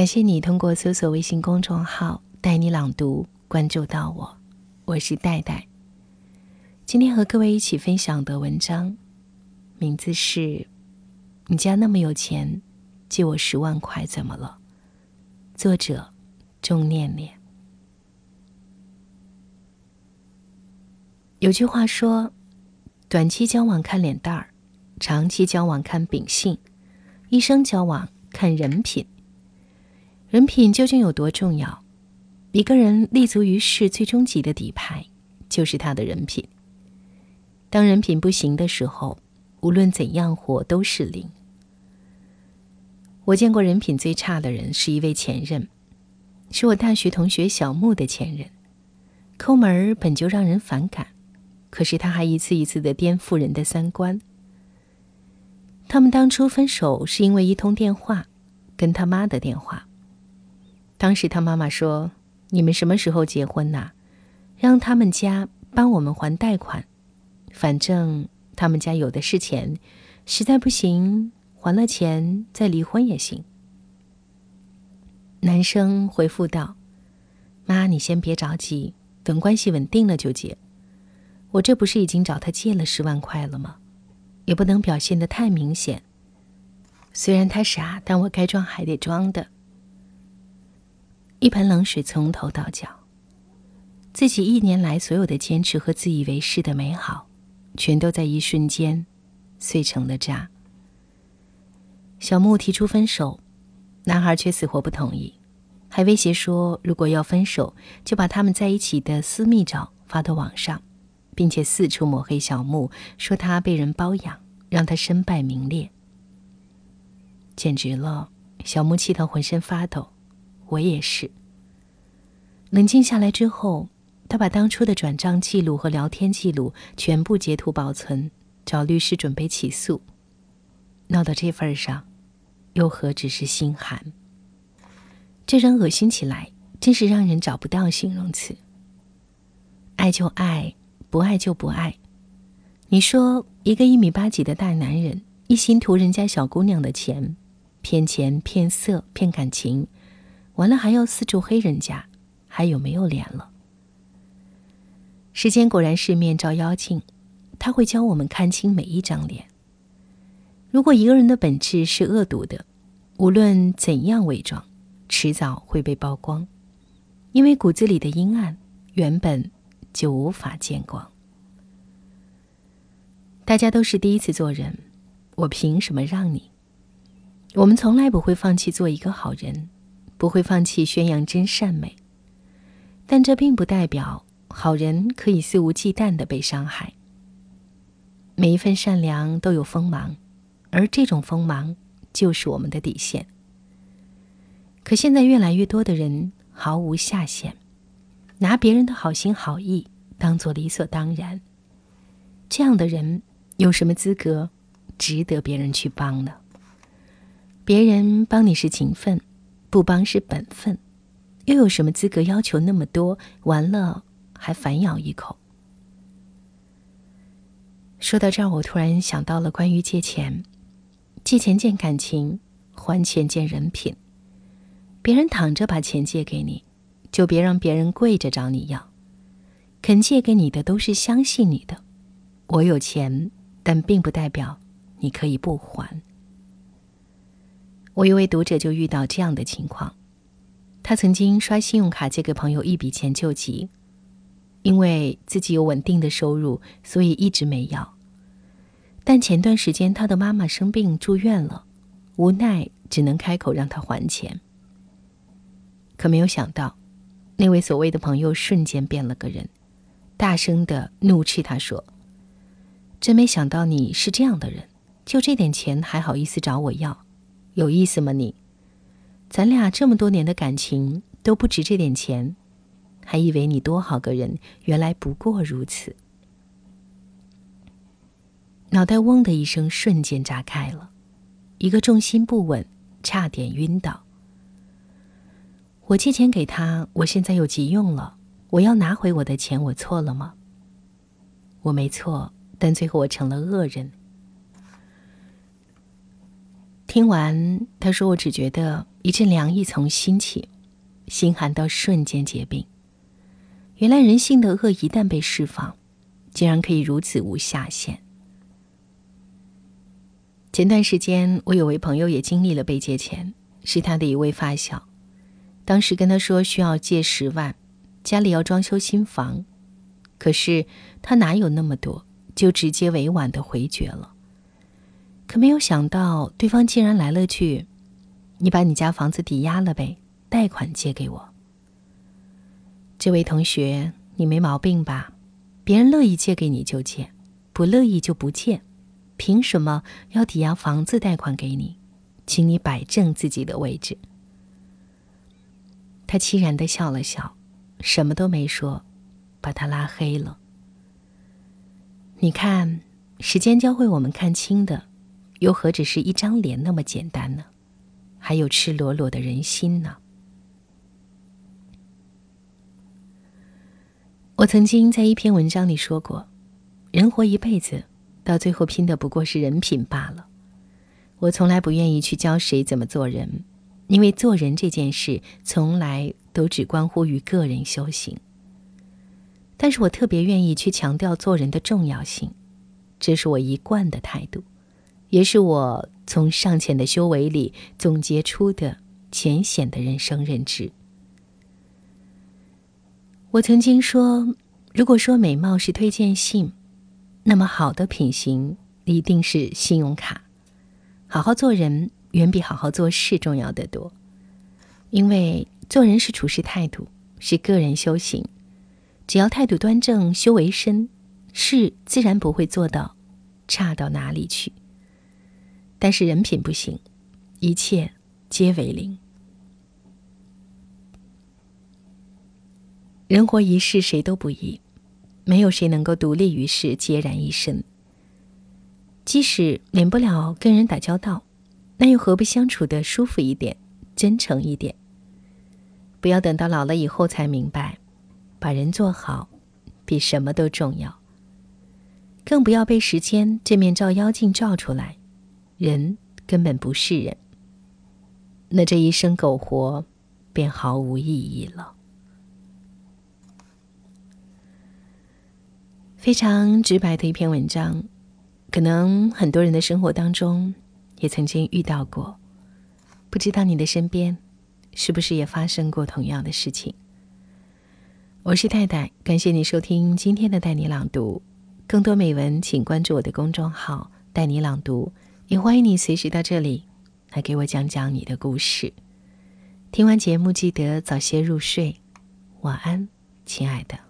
感谢你通过搜索微信公众号“带你朗读”关注到我，我是戴戴。今天和各位一起分享的文章，名字是《你家那么有钱，借我十万块怎么了》。作者：钟念念。有句话说：“短期交往看脸蛋儿，长期交往看秉性，一生交往看人品。”人品究竟有多重要？一个人立足于世，最终极的底牌就是他的人品。当人品不行的时候，无论怎样活都是零。我见过人品最差的人是一位前任，是我大学同学小木的前任。抠门儿本就让人反感，可是他还一次一次的颠覆人的三观。他们当初分手是因为一通电话，跟他妈的电话。当时他妈妈说：“你们什么时候结婚呐？让他们家帮我们还贷款，反正他们家有的是钱，实在不行还了钱再离婚也行。”男生回复道：“妈，你先别着急，等关系稳定了就结。我这不是已经找他借了十万块了吗？也不能表现的太明显。虽然他傻，但我该装还得装的。”一盆冷水从头到脚，自己一年来所有的坚持和自以为是的美好，全都在一瞬间碎成了渣。小木提出分手，男孩却死活不同意，还威胁说，如果要分手，就把他们在一起的私密照发到网上，并且四处抹黑小木，说他被人包养，让他身败名裂。简直了！小木气得浑身发抖。我也是。冷静下来之后，他把当初的转账记录和聊天记录全部截图保存，找律师准备起诉。闹到这份上，又何止是心寒？这人恶心起来，真是让人找不到形容词。爱就爱，不爱就不爱。你说，一个一米八几的大男人，一心图人家小姑娘的钱，骗钱、骗色、骗感情。完了还要四处黑人家，还有没有脸了？时间果然是面照妖镜，他会教我们看清每一张脸。如果一个人的本质是恶毒的，无论怎样伪装，迟早会被曝光，因为骨子里的阴暗原本就无法见光。大家都是第一次做人，我凭什么让你？我们从来不会放弃做一个好人。不会放弃宣扬真善美，但这并不代表好人可以肆无忌惮的被伤害。每一份善良都有锋芒，而这种锋芒就是我们的底线。可现在越来越多的人毫无下限，拿别人的好心好意当做理所当然，这样的人有什么资格值得别人去帮呢？别人帮你是情分。不帮是本分，又有什么资格要求那么多？完了还反咬一口。说到这儿，我突然想到了关于借钱：借钱见感情，还钱见人品。别人躺着把钱借给你，就别让别人跪着找你要。肯借给你的都是相信你的。我有钱，但并不代表你可以不还。我一位读者就遇到这样的情况，他曾经刷信用卡借给朋友一笔钱救急，因为自己有稳定的收入，所以一直没要。但前段时间他的妈妈生病住院了，无奈只能开口让他还钱。可没有想到，那位所谓的朋友瞬间变了个人，大声的怒斥他说：“真没想到你是这样的人，就这点钱还好意思找我要。”有意思吗你？咱俩这么多年的感情都不值这点钱，还以为你多好个人，原来不过如此。脑袋嗡的一声，瞬间炸开了，一个重心不稳，差点晕倒。我借钱给他，我现在有急用了，我要拿回我的钱，我错了吗？我没错，但最后我成了恶人。听完，他说：“我只觉得一阵凉意从心起，心寒到瞬间结冰。原来人性的恶一旦被释放，竟然可以如此无下限。”前段时间，我有位朋友也经历了被借钱，是他的一位发小。当时跟他说需要借十万，家里要装修新房，可是他哪有那么多，就直接委婉的回绝了。可没有想到，对方竟然来了句：“你把你家房子抵押了呗，贷款借给我。”这位同学，你没毛病吧？别人乐意借给你就借，不乐意就不借。凭什么要抵押房子贷款给你？请你摆正自己的位置。他凄然的笑了笑，什么都没说，把他拉黑了。你看，时间教会我们看清的，又何止是一张脸那么简单呢？还有赤裸裸的人心呢。我曾经在一篇文章里说过，人活一辈子。到最后拼的不过是人品罢了。我从来不愿意去教谁怎么做人，因为做人这件事从来都只关乎于个人修行。但是我特别愿意去强调做人的重要性，这是我一贯的态度，也是我从尚浅的修为里总结出的浅显的人生认知。我曾经说，如果说美貌是推荐信。那么好的品行一定是信用卡。好好做人远比好好做事重要的多，因为做人是处事态度，是个人修行。只要态度端正，修为深，事自然不会做到差到哪里去。但是人品不行，一切皆为零。人活一世，谁都不易。没有谁能够独立于世、孑然一身。即使免不了跟人打交道，那又何不相处的舒服一点、真诚一点？不要等到老了以后才明白，把人做好比什么都重要。更不要被时间这面照妖镜照出来，人根本不是人。那这一生苟活，便毫无意义了。非常直白的一篇文章，可能很多人的生活当中也曾经遇到过。不知道你的身边是不是也发生过同样的事情？我是太太，感谢你收听今天的带你朗读。更多美文，请关注我的公众号“带你朗读”，也欢迎你随时到这里来给我讲讲你的故事。听完节目，记得早些入睡，晚安，亲爱的。